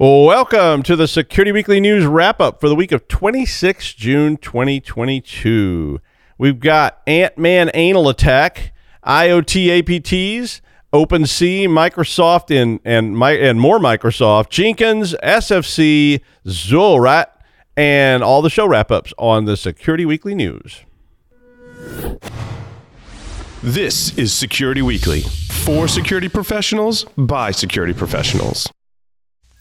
Welcome to the Security Weekly News wrap up for the week of 26 June 2022. We've got Ant Man anal attack, IoT APTs, OpenSea, Microsoft, and and and more Microsoft, Jenkins, SFC, ZuoRAT, and all the show wrap ups on the Security Weekly News. This is Security Weekly for security professionals by security professionals.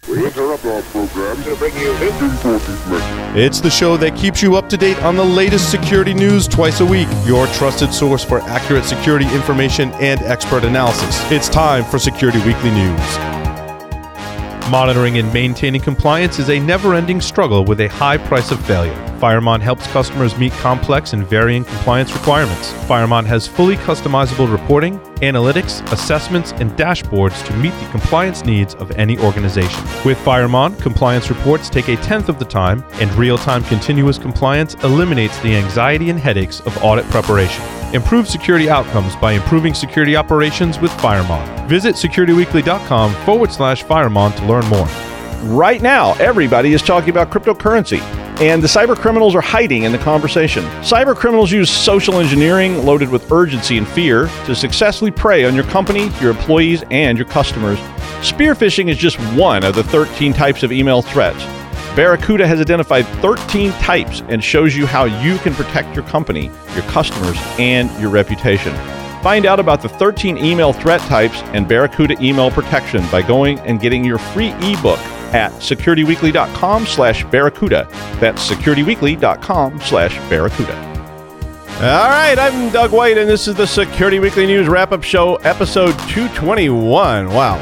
We interrupt our program to bring you this important message. It's the show that keeps you up to date on the latest security news twice a week. Your trusted source for accurate security information and expert analysis. It's time for Security Weekly News. Monitoring and maintaining compliance is a never ending struggle with a high price of failure. Firemon helps customers meet complex and varying compliance requirements. Firemon has fully customizable reporting, analytics, assessments, and dashboards to meet the compliance needs of any organization. With Firemon, compliance reports take a tenth of the time, and real time continuous compliance eliminates the anxiety and headaches of audit preparation. Improve security outcomes by improving security operations with Firemon. Visit securityweekly.com forward slash Firemon to learn more. Right now, everybody is talking about cryptocurrency, and the cyber criminals are hiding in the conversation. Cyber criminals use social engineering loaded with urgency and fear to successfully prey on your company, your employees, and your customers. Spear phishing is just one of the 13 types of email threats. Barracuda has identified 13 types and shows you how you can protect your company, your customers, and your reputation. Find out about the 13 email threat types and Barracuda email protection by going and getting your free ebook at securityweekly.com slash barracuda. That's securityweekly.com slash barracuda. All right, I'm Doug White, and this is the Security Weekly News wrap-up show, episode 221. Wow.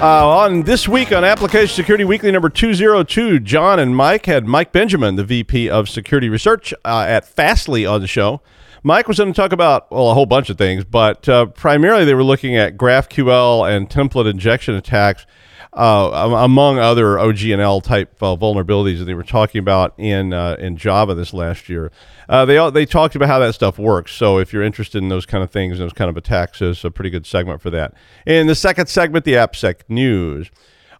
Uh, on this week on Application Security Weekly number 202, John and Mike had Mike Benjamin, the VP of Security Research uh, at Fastly, on the show. Mike was going to talk about, well, a whole bunch of things, but uh, primarily they were looking at GraphQL and template injection attacks uh, among other OGNL type uh, vulnerabilities that they were talking about in uh, in Java this last year. Uh, they they talked about how that stuff works. So if you're interested in those kind of things, those kind of attacks, is a pretty good segment for that. In the second segment, the AppSec news.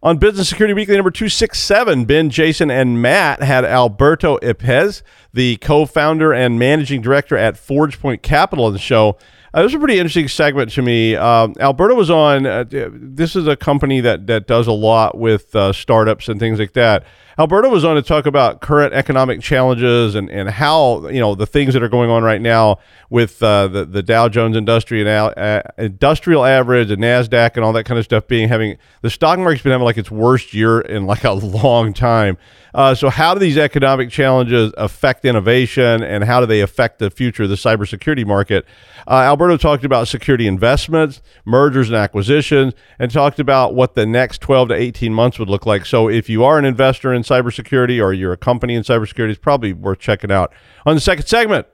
On Business Security Weekly number 267, Ben, Jason, and Matt had Alberto Yepes, the co founder and managing director at ForgePoint Capital, on the show. Uh, this was a pretty interesting segment to me. Um, Alberto was on. Uh, this is a company that that does a lot with uh, startups and things like that. Alberto was on to talk about current economic challenges and, and how you know the things that are going on right now with uh, the the Dow Jones Industrial uh, Industrial Average and Nasdaq and all that kind of stuff being having the stock market's been having like its worst year in like a long time. Uh, so, how do these economic challenges affect innovation, and how do they affect the future of the cybersecurity market? Uh, Alberto talked about security investments, mergers and acquisitions, and talked about what the next 12 to 18 months would look like. So, if you are an investor in cybersecurity or you're a company in cybersecurity, it's probably worth checking out. On the second segment,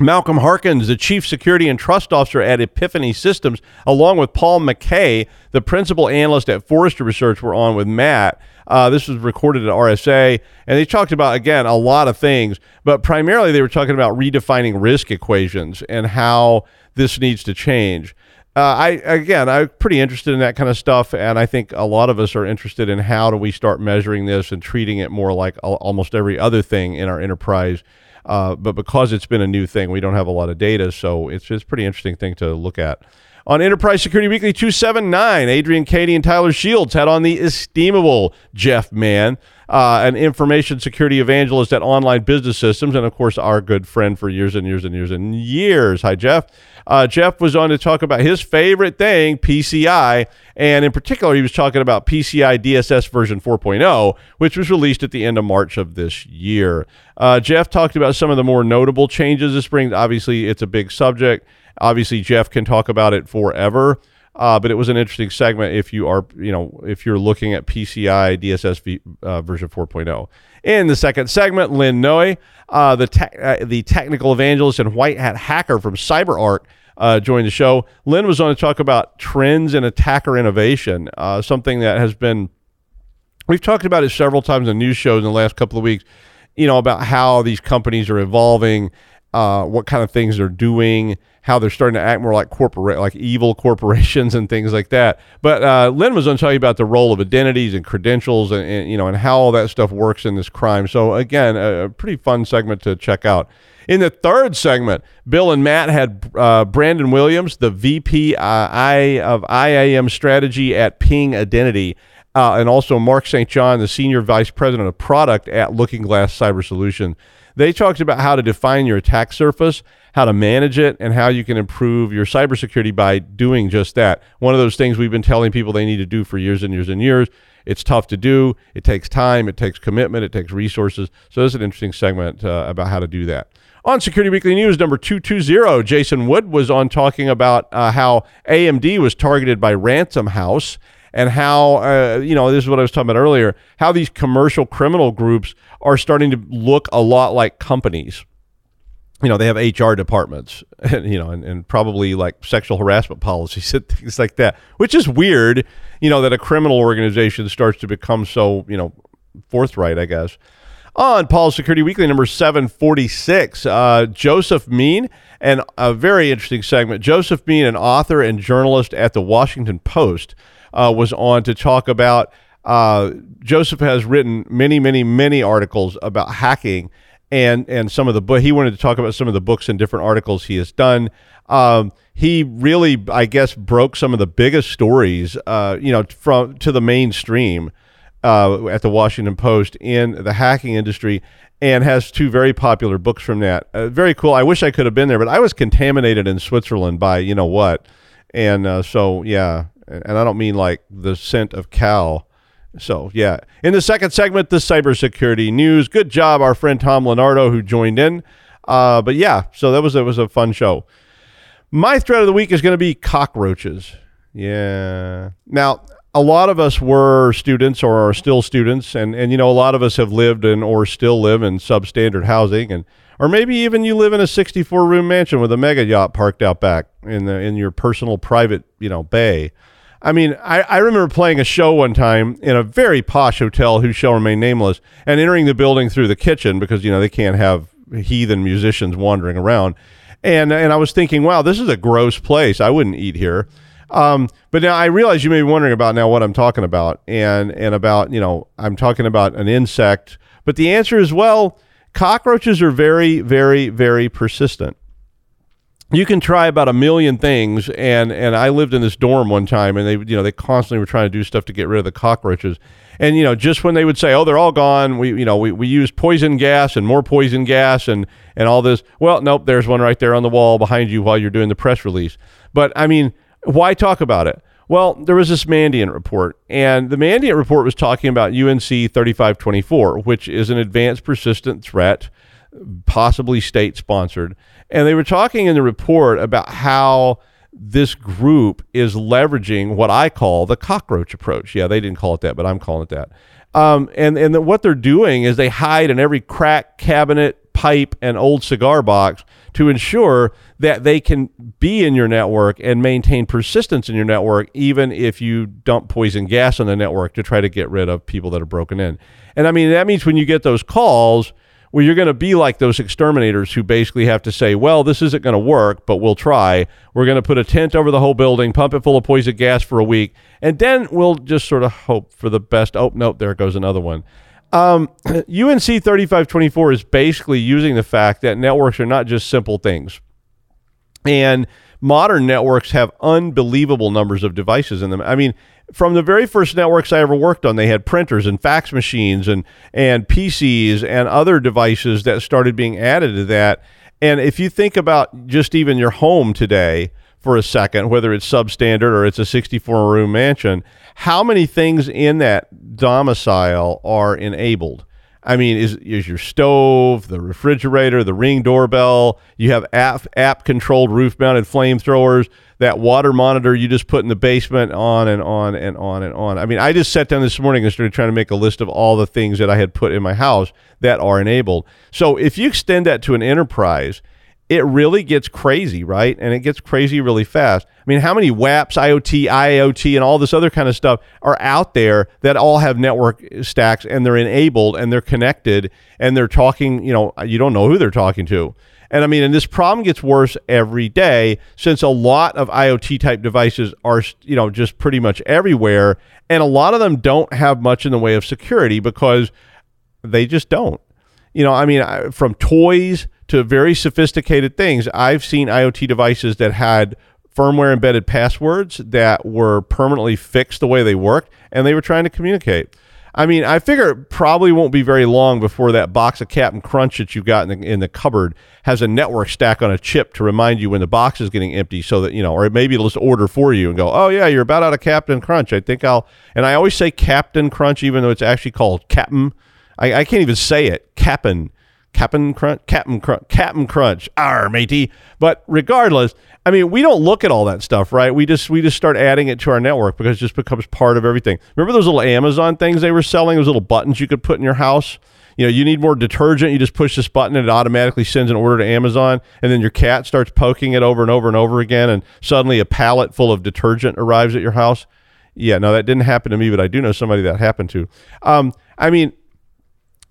Malcolm Harkins, the Chief Security and Trust Officer at Epiphany Systems, along with Paul McKay, the Principal Analyst at Forrester Research, were on with Matt. Uh, this was recorded at RSA, and they talked about, again, a lot of things, but primarily they were talking about redefining risk equations and how this needs to change. Uh, I again, I'm pretty interested in that kind of stuff, and I think a lot of us are interested in how do we start measuring this and treating it more like almost every other thing in our enterprise uh, but because it's been a new thing, we don't have a lot of data. So it's a pretty interesting thing to look at. On Enterprise Security Weekly 279, Adrian Cady and Tyler Shields had on the estimable Jeff Mann, uh, an information security evangelist at Online Business Systems, and of course, our good friend for years and years and years and years. Hi, Jeff. Uh, Jeff was on to talk about his favorite thing, PCI, and in particular, he was talking about PCI DSS version 4.0, which was released at the end of March of this year. Uh, Jeff talked about some of the more notable changes this brings. Obviously, it's a big subject. Obviously, Jeff can talk about it forever. Uh, but it was an interesting segment if you are, you know, if you're looking at PCI DSS v, uh, version 4.0. In the second segment, Len Noe, uh, the te- uh, the technical evangelist and white hat hacker from CyberArk, uh, joined the show. Len was on to talk about trends in attacker innovation, uh, something that has been we've talked about it several times on news shows in the last couple of weeks. You know about how these companies are evolving uh, what kind of things they're doing, how they're starting to act more like corporate, like evil corporations and things like that. But uh, Len was going to tell you about the role of identities and credentials, and, and, you know, and how all that stuff works in this crime. So again, a, a pretty fun segment to check out. In the third segment, Bill and Matt had uh, Brandon Williams, the VP uh, I, of IAM strategy at Ping Identity, uh, and also Mark St. John, the Senior Vice President of Product at Looking Glass Cyber Solution. They talked about how to define your attack surface, how to manage it, and how you can improve your cybersecurity by doing just that. One of those things we've been telling people they need to do for years and years and years. It's tough to do. It takes time. It takes commitment. It takes resources. So this is an interesting segment uh, about how to do that. On Security Weekly News number 220, Jason Wood was on talking about uh, how AMD was targeted by Ransom House and how, uh, you know, this is what I was talking about earlier, how these commercial criminal groups are starting to look a lot like companies. You know, they have HR departments, you know, and, and probably like sexual harassment policies and things like that, which is weird, you know, that a criminal organization starts to become so, you know, forthright, I guess on Paul Security Weekly number 746. Uh, Joseph Menn, and a very interesting segment. Joseph Menn, an author and journalist at the Washington Post, uh, was on to talk about. Uh, Joseph has written many, many, many articles about hacking and and some of the book. He wanted to talk about some of the books and different articles he has done. Um, he really, I guess, broke some of the biggest stories, uh, you know, from to the mainstream uh, at the Washington Post in the hacking industry and has two very popular books from that. Uh, very cool. I wish I could have been there, but I was contaminated in Switzerland by you know what, and uh, so yeah, and I don't mean like the scent of cow. So yeah, in the second segment, the cybersecurity news. Good job, our friend Tom Leonardo who joined in. Uh, but yeah, so that was it was a fun show. My threat of the week is going to be cockroaches. Yeah. Now a lot of us were students or are still students and, and you know a lot of us have lived in or still live in substandard housing and or maybe even you live in a 64 room mansion with a mega yacht parked out back in the in your personal private you know bay i mean i, I remember playing a show one time in a very posh hotel who shall remain nameless and entering the building through the kitchen because you know they can't have heathen musicians wandering around. And and i was thinking wow this is a gross place. I wouldn't eat here. Um, but now I realize you may be wondering about now what I'm talking about and and about you know I'm talking about an insect, but the answer is well, cockroaches are very very very persistent. You can try about a million things, and and I lived in this dorm one time, and they you know they constantly were trying to do stuff to get rid of the cockroaches, and you know just when they would say oh they're all gone, we you know we we use poison gas and more poison gas and and all this. Well, nope, there's one right there on the wall behind you while you're doing the press release. But I mean why talk about it? Well, there was this Mandiant report, and the Mandiant report was talking about UNC 3524, which is an advanced persistent threat, possibly state sponsored. And they were talking in the report about how this group is leveraging what I call the cockroach approach. Yeah, they didn't call it that, but I'm calling it that. Um, and and the, what they're doing is they hide in every crack cabinet, pipe, and old cigar box to ensure that they can be in your network and maintain persistence in your network, even if you dump poison gas on the network to try to get rid of people that are broken in. And I mean, that means when you get those calls, well, you're going to be like those exterminators who basically have to say, well, this isn't going to work, but we'll try. We're going to put a tent over the whole building, pump it full of poison gas for a week, and then we'll just sort of hope for the best. Oh, nope, there goes another one. Um, UNC 3524 is basically using the fact that networks are not just simple things. And modern networks have unbelievable numbers of devices in them. I mean, from the very first networks I ever worked on, they had printers and fax machines and and PCs and other devices that started being added to that. And if you think about just even your home today for a second, whether it's substandard or it's a 64 room mansion, how many things in that domicile are enabled? I mean, is is your stove, the refrigerator, the ring doorbell? You have app app controlled roof mounted flamethrowers. That water monitor you just put in the basement, on and on and on and on. I mean, I just sat down this morning and started trying to make a list of all the things that I had put in my house that are enabled. So if you extend that to an enterprise, it really gets crazy, right? And it gets crazy really fast. I mean, how many WAPs, IoT, IoT, and all this other kind of stuff are out there that all have network stacks and they're enabled and they're connected and they're talking, you know, you don't know who they're talking to. And I mean, and this problem gets worse every day since a lot of IoT type devices are, you know, just pretty much everywhere. And a lot of them don't have much in the way of security because they just don't. You know, I mean, from toys to very sophisticated things, I've seen IoT devices that had firmware embedded passwords that were permanently fixed the way they worked and they were trying to communicate. I mean, I figure it probably won't be very long before that box of Captain Crunch that you've got in the, in the cupboard has a network stack on a chip to remind you when the box is getting empty so that, you know, or maybe it'll just order for you and go, oh, yeah, you're about out of Captain Crunch. I think I'll, and I always say Captain Crunch, even though it's actually called Captain. I, I can't even say it. Captain. Captain Crunch, Captain Crunch, Captain Crunch, ar matey. But regardless, I mean, we don't look at all that stuff, right? We just we just start adding it to our network because it just becomes part of everything. Remember those little Amazon things they were selling? Those little buttons you could put in your house. You know, you need more detergent. You just push this button and it automatically sends an order to Amazon. And then your cat starts poking it over and over and over again. And suddenly a pallet full of detergent arrives at your house. Yeah, no, that didn't happen to me, but I do know somebody that happened to. Um, I mean,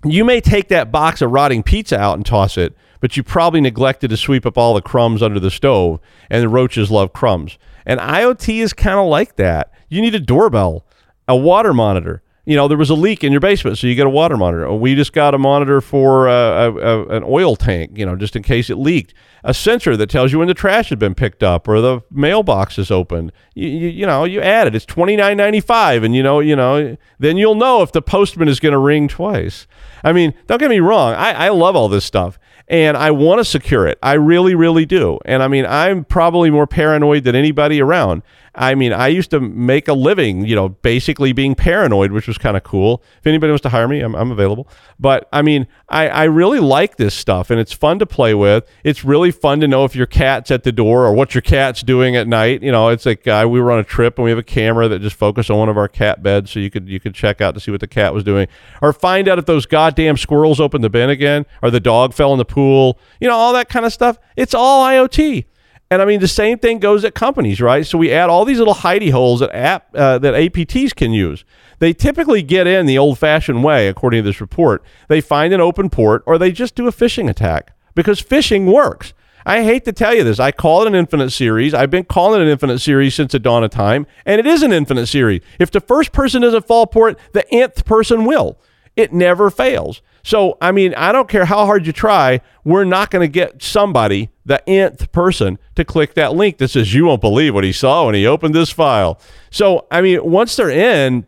you may take that box of rotting pizza out and toss it, but you probably neglected to sweep up all the crumbs under the stove, and the roaches love crumbs. And IoT is kind of like that. You need a doorbell, a water monitor. You know, there was a leak in your basement, so you get a water monitor. We just got a monitor for uh, a, a, an oil tank, you know, just in case it leaked. A sensor that tells you when the trash had been picked up or the mailbox is open. You, you, you know, you add it. It's twenty nine ninety five, and you know, you know, then you'll know if the postman is going to ring twice. I mean, don't get me wrong. I, I love all this stuff and I want to secure it. I really, really do. And I mean, I'm probably more paranoid than anybody around. I mean, I used to make a living, you know, basically being paranoid, which was kind of cool. If anybody wants to hire me, I'm, I'm available. But I mean, I, I really like this stuff and it's fun to play with. It's really fun to know if your cat's at the door or what your cat's doing at night. You know, it's like uh, we were on a trip and we have a camera that just focused on one of our cat beds so you could you could check out to see what the cat was doing or find out if those goddamn squirrels opened the bin again or the dog fell in the pool. You know, all that kind of stuff. It's all IoT. And I mean, the same thing goes at companies, right? So we add all these little hidey holes that app uh, that APTs can use. They typically get in the old-fashioned way, according to this report. They find an open port, or they just do a phishing attack because phishing works. I hate to tell you this. I call it an infinite series. I've been calling it an infinite series since the dawn of time, and it is an infinite series. If the first person doesn't fall for it, the nth person will. It never fails. So, I mean, I don't care how hard you try, we're not going to get somebody, the nth person, to click that link that says, You won't believe what he saw when he opened this file. So, I mean, once they're in,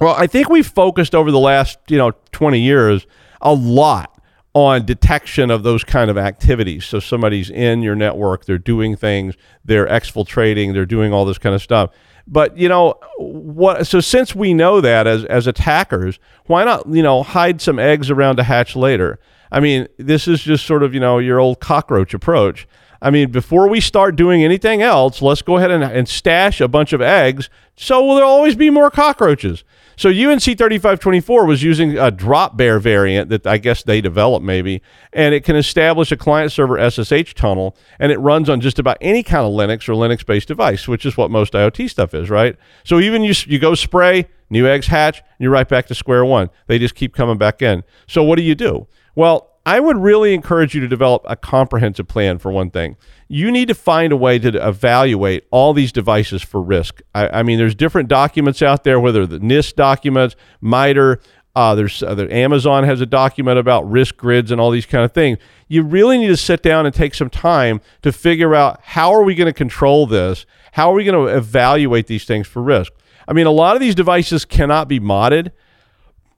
well, I think we've focused over the last, you know, 20 years a lot on detection of those kind of activities. So somebody's in your network, they're doing things, they're exfiltrating, they're doing all this kind of stuff. But you know what? So since we know that as as attackers, why not you know hide some eggs around to hatch later? I mean, this is just sort of you know your old cockroach approach. I mean, before we start doing anything else, let's go ahead and, and stash a bunch of eggs so will there always be more cockroaches. So UNC 3524 was using a Dropbear variant that I guess they developed maybe, and it can establish a client server SSH tunnel, and it runs on just about any kind of Linux or Linux based device, which is what most IoT stuff is, right? So even you, you go spray, new eggs hatch, you're right back to square one. They just keep coming back in. So what do you do? Well, I would really encourage you to develop a comprehensive plan for one thing you need to find a way to evaluate all these devices for risk. I, I mean, there's different documents out there, whether the NIST documents, MITRE, uh, there's uh, Amazon has a document about risk grids and all these kind of things. You really need to sit down and take some time to figure out how are we going to control this? How are we going to evaluate these things for risk? I mean, a lot of these devices cannot be modded.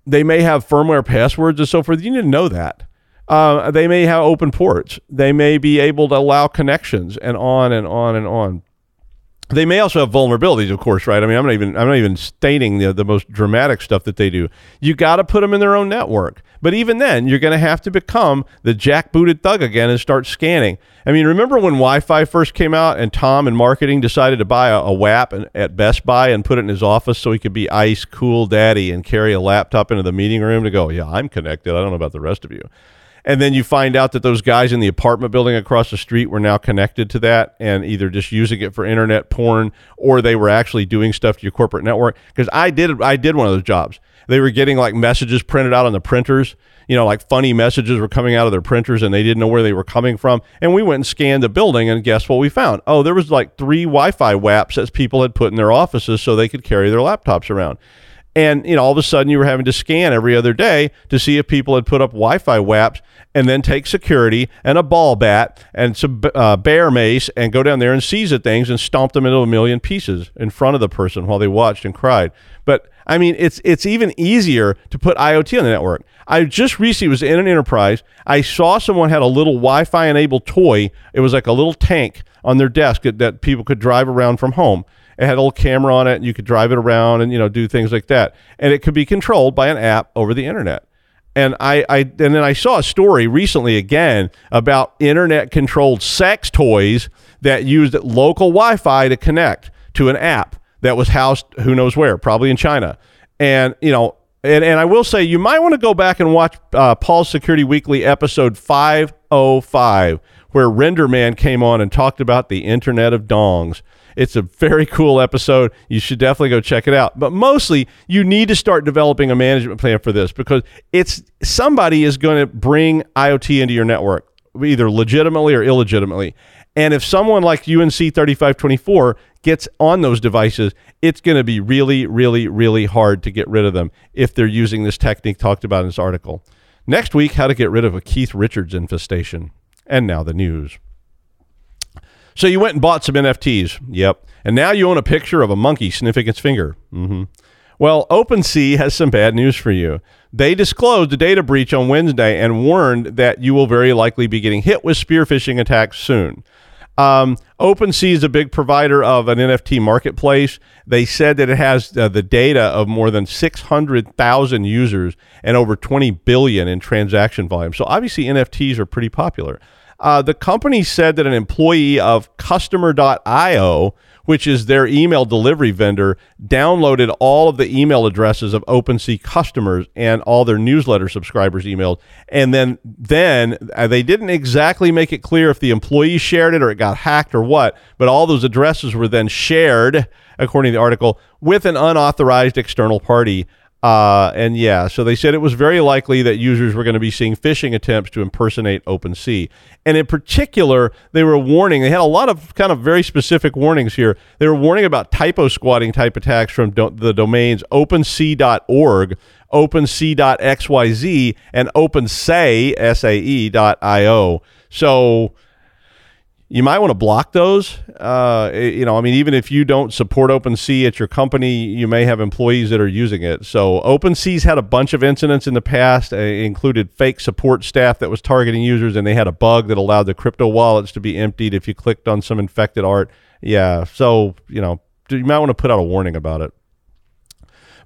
They may have firmware passwords and so forth. You need to know that. Uh, they may have open ports. They may be able to allow connections and on and on and on. They may also have vulnerabilities, of course, right? I mean, I'm not even I'm not even stating the the most dramatic stuff that they do. You got to put them in their own network. But even then, you're going to have to become the jackbooted thug again and start scanning. I mean, remember when Wi-Fi first came out and Tom in marketing decided to buy a, a WAP at Best Buy and put it in his office so he could be ice cool daddy and carry a laptop into the meeting room to go, yeah, I'm connected. I don't know about the rest of you and then you find out that those guys in the apartment building across the street were now connected to that and either just using it for internet porn or they were actually doing stuff to your corporate network because i did i did one of those jobs they were getting like messages printed out on the printers. You know, like funny messages were coming out of their printers and they didn't know where they were coming from. And we went and scanned the building and guess what we found? Oh, there was like three Wi-Fi WAPs that people had put in their offices so they could carry their laptops around. And you know, all of a sudden, you were having to scan every other day to see if people had put up Wi-Fi WAPs, and then take security and a ball bat and some uh, bear mace and go down there and seize the things and stomp them into a million pieces in front of the person while they watched and cried. But I mean, it's it's even easier to put IoT on the network. I just recently was in an enterprise. I saw someone had a little Wi-Fi enabled toy. It was like a little tank on their desk that, that people could drive around from home it had a little camera on it, and you could drive it around and you know do things like that. And it could be controlled by an app over the internet. And I, I and then I saw a story recently again about internet controlled sex toys that used local Wi-Fi to connect to an app that was housed who knows where, probably in China. And you know, and, and I will say you might want to go back and watch uh, Paul's Security Weekly episode 505, where Renderman came on and talked about the Internet of Dongs. It's a very cool episode. You should definitely go check it out. But mostly, you need to start developing a management plan for this because it's somebody is going to bring IoT into your network, either legitimately or illegitimately. And if someone like UNC 3524 gets on those devices, it's going to be really, really, really hard to get rid of them if they're using this technique talked about in this article. Next week, how to get rid of a Keith Richards infestation. And now the news. So you went and bought some NFTs. Yep. And now you own a picture of a monkey sniffing its finger. Mm-hmm. Well, OpenSea has some bad news for you. They disclosed a data breach on Wednesday and warned that you will very likely be getting hit with spear phishing attacks soon. Um, OpenSea is a big provider of an NFT marketplace. They said that it has uh, the data of more than 600,000 users and over 20 billion in transaction volume. So obviously NFTs are pretty popular. Uh, the company said that an employee of Customer.io, which is their email delivery vendor, downloaded all of the email addresses of OpenSea customers and all their newsletter subscribers' emails. And then, then uh, they didn't exactly make it clear if the employee shared it or it got hacked or what, but all those addresses were then shared, according to the article, with an unauthorized external party. Uh, and yeah, so they said it was very likely that users were going to be seeing phishing attempts to impersonate OpenSea. And in particular, they were warning, they had a lot of kind of very specific warnings here. They were warning about typo squatting type attacks from do- the domains opensea.org, opensea.xyz, and opensea.io. So, you might want to block those. Uh, you know, I mean, even if you don't support OpenSea at your company, you may have employees that are using it. So OpenSea's had a bunch of incidents in the past. Uh, included fake support staff that was targeting users, and they had a bug that allowed the crypto wallets to be emptied if you clicked on some infected art. Yeah, so you know, you might want to put out a warning about it.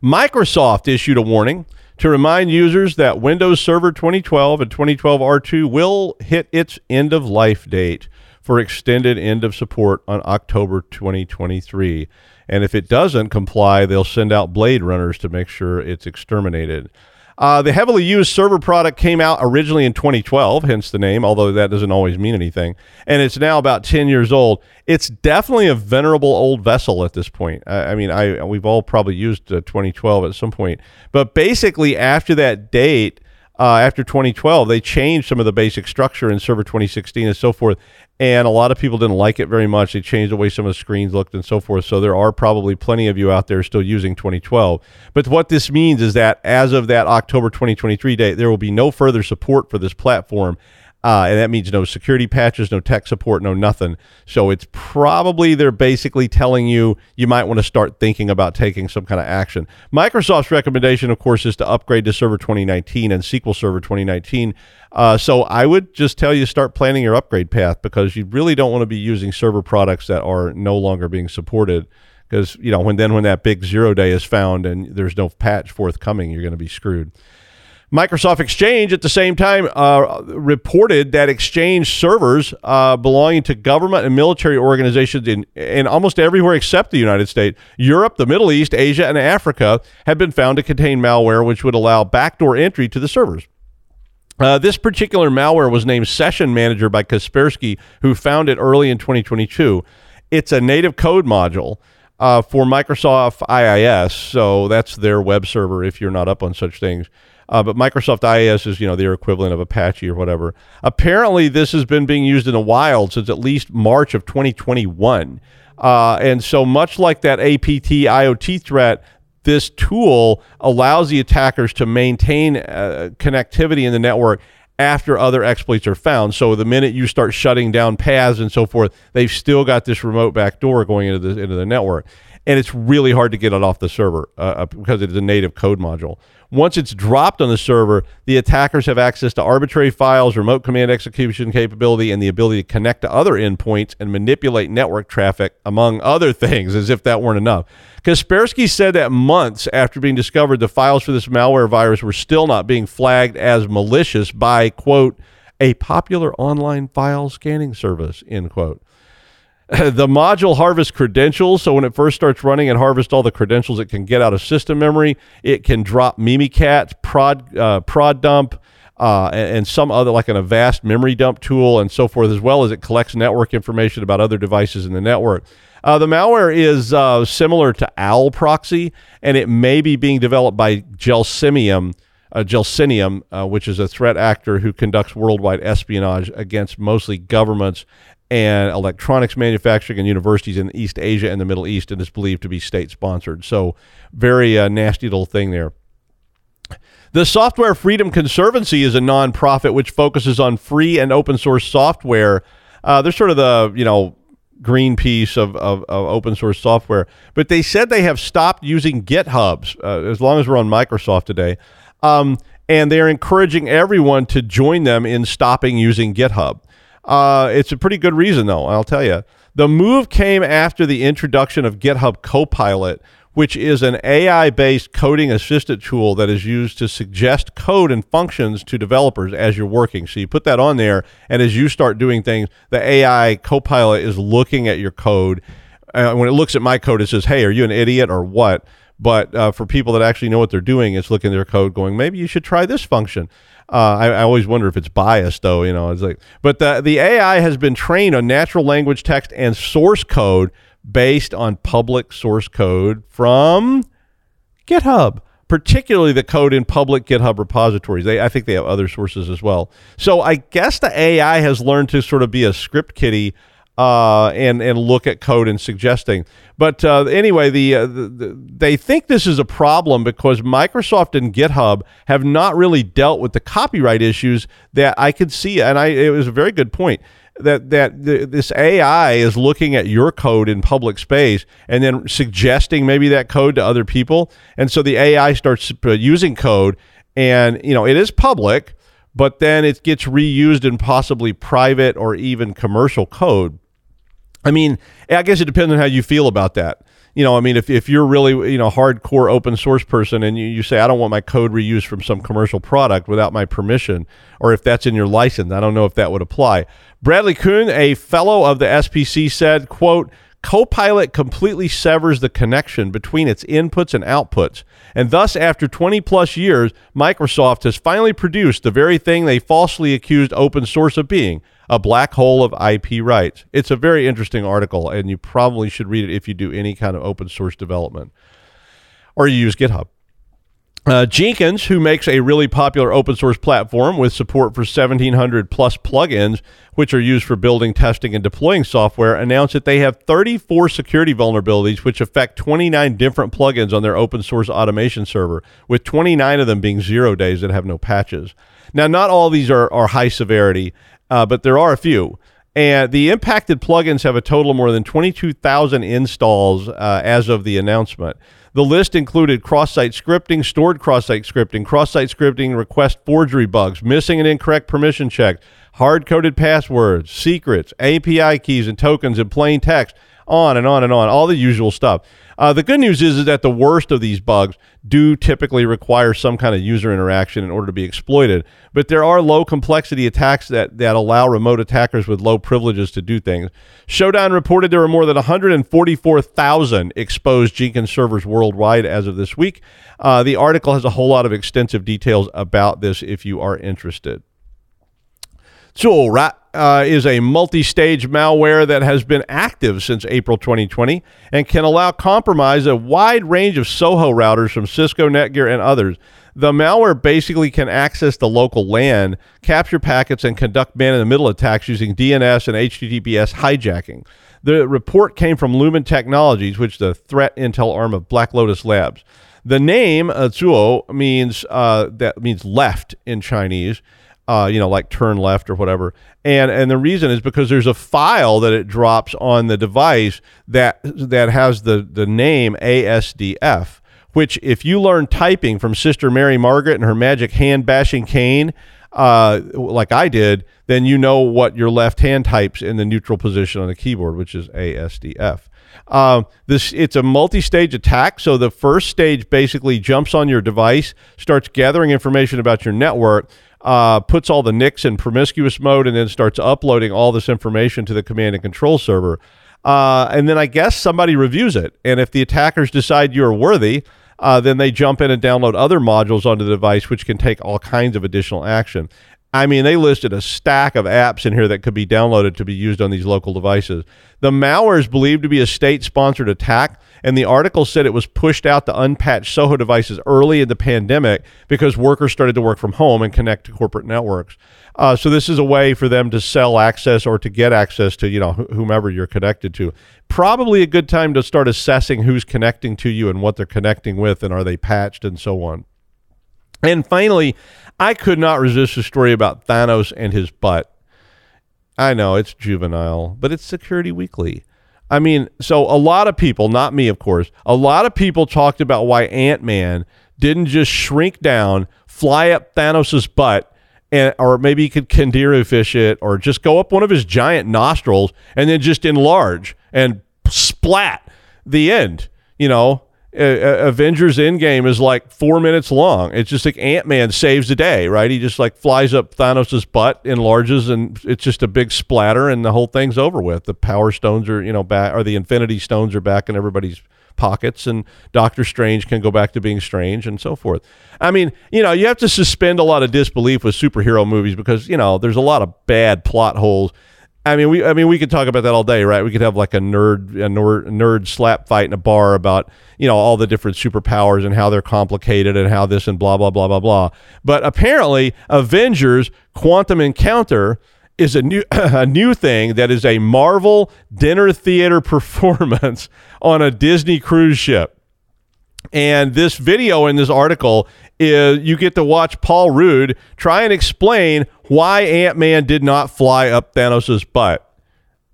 Microsoft issued a warning to remind users that Windows Server 2012 and 2012 R2 will hit its end of life date for extended end of support on October 2023. And if it doesn't comply, they'll send out blade runners to make sure it's exterminated. Uh, the heavily used server product came out originally in 2012, hence the name, although that doesn't always mean anything. And it's now about 10 years old. It's definitely a venerable old vessel at this point. I, I mean, I we've all probably used uh, 2012 at some point. But basically, after that date, uh, after 2012, they changed some of the basic structure in Server 2016 and so forth. And a lot of people didn't like it very much. They changed the way some of the screens looked and so forth. So there are probably plenty of you out there still using 2012. But what this means is that as of that October 2023 date, there will be no further support for this platform uh, and that means no security patches, no tech support, no nothing. So it's probably they're basically telling you you might want to start thinking about taking some kind of action. Microsoft's recommendation, of course, is to upgrade to Server 2019 and SQL Server 2019. Uh, so I would just tell you start planning your upgrade path because you really don't want to be using server products that are no longer being supported because you know when then when that big zero day is found and there's no patch forthcoming, you're going to be screwed. Microsoft Exchange at the same time uh, reported that Exchange servers uh, belonging to government and military organizations in, in almost everywhere except the United States, Europe, the Middle East, Asia, and Africa have been found to contain malware which would allow backdoor entry to the servers. Uh, this particular malware was named Session Manager by Kaspersky, who found it early in 2022. It's a native code module uh, for Microsoft IIS. So that's their web server if you're not up on such things. Uh, but Microsoft IIS is, you know, their equivalent of Apache or whatever. Apparently, this has been being used in the wild since at least March of 2021. Uh, and so, much like that APT IoT threat, this tool allows the attackers to maintain uh, connectivity in the network after other exploits are found. So the minute you start shutting down paths and so forth, they've still got this remote backdoor going into the into the network, and it's really hard to get it off the server uh, uh because it is a native code module. Once it's dropped on the server, the attackers have access to arbitrary files, remote command execution capability, and the ability to connect to other endpoints and manipulate network traffic, among other things, as if that weren't enough. Kaspersky said that months after being discovered, the files for this malware virus were still not being flagged as malicious by, quote, a popular online file scanning service, end quote. the module harvests credentials. So when it first starts running, it harvests all the credentials it can get out of system memory. It can drop Mimikatz, prod, uh, ProcDump, uh, and, some other, like an Avast memory dump tool, and so forth, as well as it collects network information about other devices in the network. Uh, the malware is uh, similar to Owl Proxy, and it may be being developed by Gelsemium, uh, Gelsinium, uh, which is a threat actor who conducts worldwide espionage against mostly governments and electronics manufacturing and universities in East Asia and the Middle East, and is believed to be state sponsored. So, very uh, nasty little thing there. The Software Freedom Conservancy is a nonprofit which focuses on free and open source software. Uh, they're sort of the you know Greenpeace of, of, of, open source software, but they said they have stopped using GitHubs uh, as long as we're on Microsoft today. Um, and they're encouraging everyone to join them in stopping using GitHub. Uh, it's a pretty good reason, though, I'll tell you. The move came after the introduction of GitHub Copilot, which is an AI based coding assistant tool that is used to suggest code and functions to developers as you're working. So you put that on there, and as you start doing things, the AI Copilot is looking at your code. Uh, when it looks at my code, it says, Hey, are you an idiot or what? But uh, for people that actually know what they're doing, it's looking at their code going, Maybe you should try this function. Uh, I, I, always wonder if it's biased, though. You know, it's like, but the the AI has been trained on natural language text and source code based on public source code from GitHub, particularly the code in public GitHub repositories. They, I think they have other sources as well. So I guess the AI has learned to sort of be a script kiddie uh, and and look at code and suggesting. But uh, anyway, the, uh, the, the, they think this is a problem because Microsoft and GitHub have not really dealt with the copyright issues that I could see. And I it was a very good point that that this AI is looking at your code in public space and then suggesting maybe that code to other people. And so the AI starts uh, using code, and you know it is public. But then it gets reused in possibly private or even commercial code I mean, I guess it depends on how you feel about that. You know, I mean, if, if you're really, you know, hardcore open source person and you, you say, I don't want my code reused from some commercial product without my permission, or if that's in your license, I don't know if that would apply. Bradley Kuhn, a fellow of the SFC, said, quote, Copilot completely severs the connection between its inputs and outputs. And thus, after 20 plus years, Microsoft has finally produced the very thing they falsely accused open source of being a black hole of IP rights. It's a very interesting article, and you probably should read it if you do any kind of open source development or you use GitHub. Uh, Jenkins, who makes a really popular open source platform with support for 1,700 plus plugins, which are used for building, testing, and deploying software, announced that they have 34 security vulnerabilities which affect 29 different plugins on their open source automation server, with 29 of them being zero days that have no patches. Now, not all these are, are high severity, uh, but there are a few. And the impacted plugins have a total of more than 22,000 installs uh, as of the announcement. The list included cross site scripting, stored cross site scripting, cross site scripting request forgery bugs, missing and incorrect permission checks, hard coded passwords, secrets, API keys and tokens in plain text, on and on and on, all the usual stuff. Uh, the good news is, is that the worst of these bugs do typically require some kind of user interaction in order to be exploited. But there are low complexity attacks that, that allow remote attackers with low privileges to do things. Shodan reported there were more than 144,000 exposed Jenkins servers worldwide as of this week. Uh, the article has a whole lot of extensive details about this if you are interested. Zuorat uh, is a multi-stage malware that has been active since April 2020 and can allow compromise a wide range of Soho routers from Cisco, Netgear, and others. The malware basically can access the local LAN, capture packets, and conduct man-in-the-middle attacks using DNS and HTTPS hijacking. The report came from Lumen Technologies, which is the threat intel arm of Black Lotus Labs. The name uh, Zuo means uh, that means left in Chinese. Uh, you know, like turn left or whatever. And and the reason is because there's a file that it drops on the device that that has the the name ASDF which if you learn typing from Sister Mary Margaret and her magic hand bashing cane, uh, like I did, then you know what your left hand types in the neutral position on the keyboard, which is ASDF. Um, this it's a multi-stage attack. So the first stage basically jumps on your device, starts gathering information about your network, uh, puts all the NICs in promiscuous mode, and then starts uploading all this information to the command and control server. Uh, and then I guess somebody reviews it, and if the attackers decide you're worthy, uh, then they jump in and download other modules onto the device, which can take all kinds of additional action. I mean, they listed a stack of apps in here that could be downloaded to be used on these local devices. The malware is believed to be a state sponsored attack, and the article said it was pushed out to unpatched Soho devices early in the pandemic because workers started to work from home and connect to corporate networks. Uh, so this is a way for them to sell access or to get access to you know whomever you're connected to. Probably a good time to start assessing who's connecting to you and what they're connecting with, and are they patched and so on. And finally, I could not resist a story about Thanos and his butt. I know it's juvenile, but it's Security Weekly. I mean, so a lot of people, not me, of course, a lot of people talked about why Ant Man didn't just shrink down, fly up Thanos' butt, and, or maybe he could Candiru fish it, or just go up one of his giant nostrils and then just enlarge and splat. The end. You know, uh, Avengers Endgame is like four minutes long. It's just like Ant Man saves the day, right? He just like flies up Thanos' butt, enlarges, and it's just a big splatter, and the whole thing's over with. The Power Stones are, you know, back, or the Infinity Stones are back in everybody's pockets, and Doctor Strange can go back to being strange, and so forth. I mean, you know, you have to suspend a lot of disbelief with superhero movies because you know there's a lot of bad plot holes I mean, we I mean we could talk about that all day, right? We could have like a nerd a nerd, nerd slap fight in a bar about you know all the different superpowers and how they're complicated and how this and blah blah blah blah blah. But apparently, Avengers: Quantum Encounter is a new a new thing that is a Marvel dinner theater performance on a Disney cruise ship. And this video in this article is you get to watch Paul Rudd try and explain why Ant Man did not fly up Thanos' butt.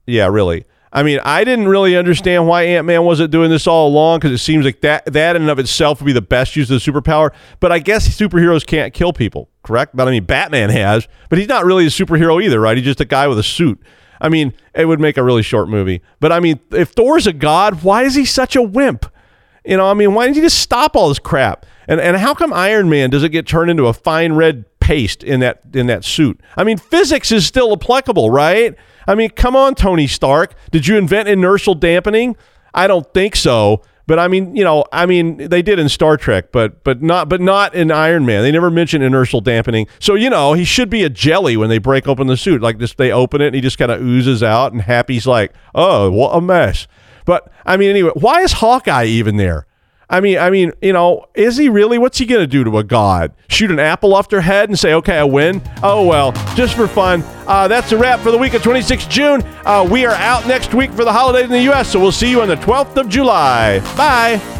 Yeah, really. I mean, I didn't really understand why Ant Man wasn't doing this all along because it seems like that that in and of itself would be the best use of the superpower. But I guess superheroes can't kill people, correct? But I mean, Batman has, but he's not really a superhero either, right? He's just a guy with a suit. I mean, it would make a really short movie. But I mean, if Thor's a god, why is he such a wimp? You know, I mean, why didn't you just stop all this crap? And and how come Iron Man doesn't get turned into a fine red paste in that in that suit? I mean, physics is still applicable, right? I mean, come on, Tony Stark. Did you invent inertial dampening? I don't think so. But I mean, you know, I mean, they did in Star Trek, but but not but not in Iron Man. They never mentioned inertial dampening. So you know, he should be a jelly when they break open the suit. Like this, they open it and he just kind of oozes out, and Happy's like, "Oh, what a mess." But I mean, anyway, why is Hawkeye even there? I mean, I mean, you know, is he really? What's he gonna do to a god? Shoot an apple off their head and say, "Okay, I win"? Oh well, just for fun. Uh, that's a wrap for the week of 26 June. Uh, we are out next week for the holidays in the U.S., so we'll see you on the 12th of July. Bye.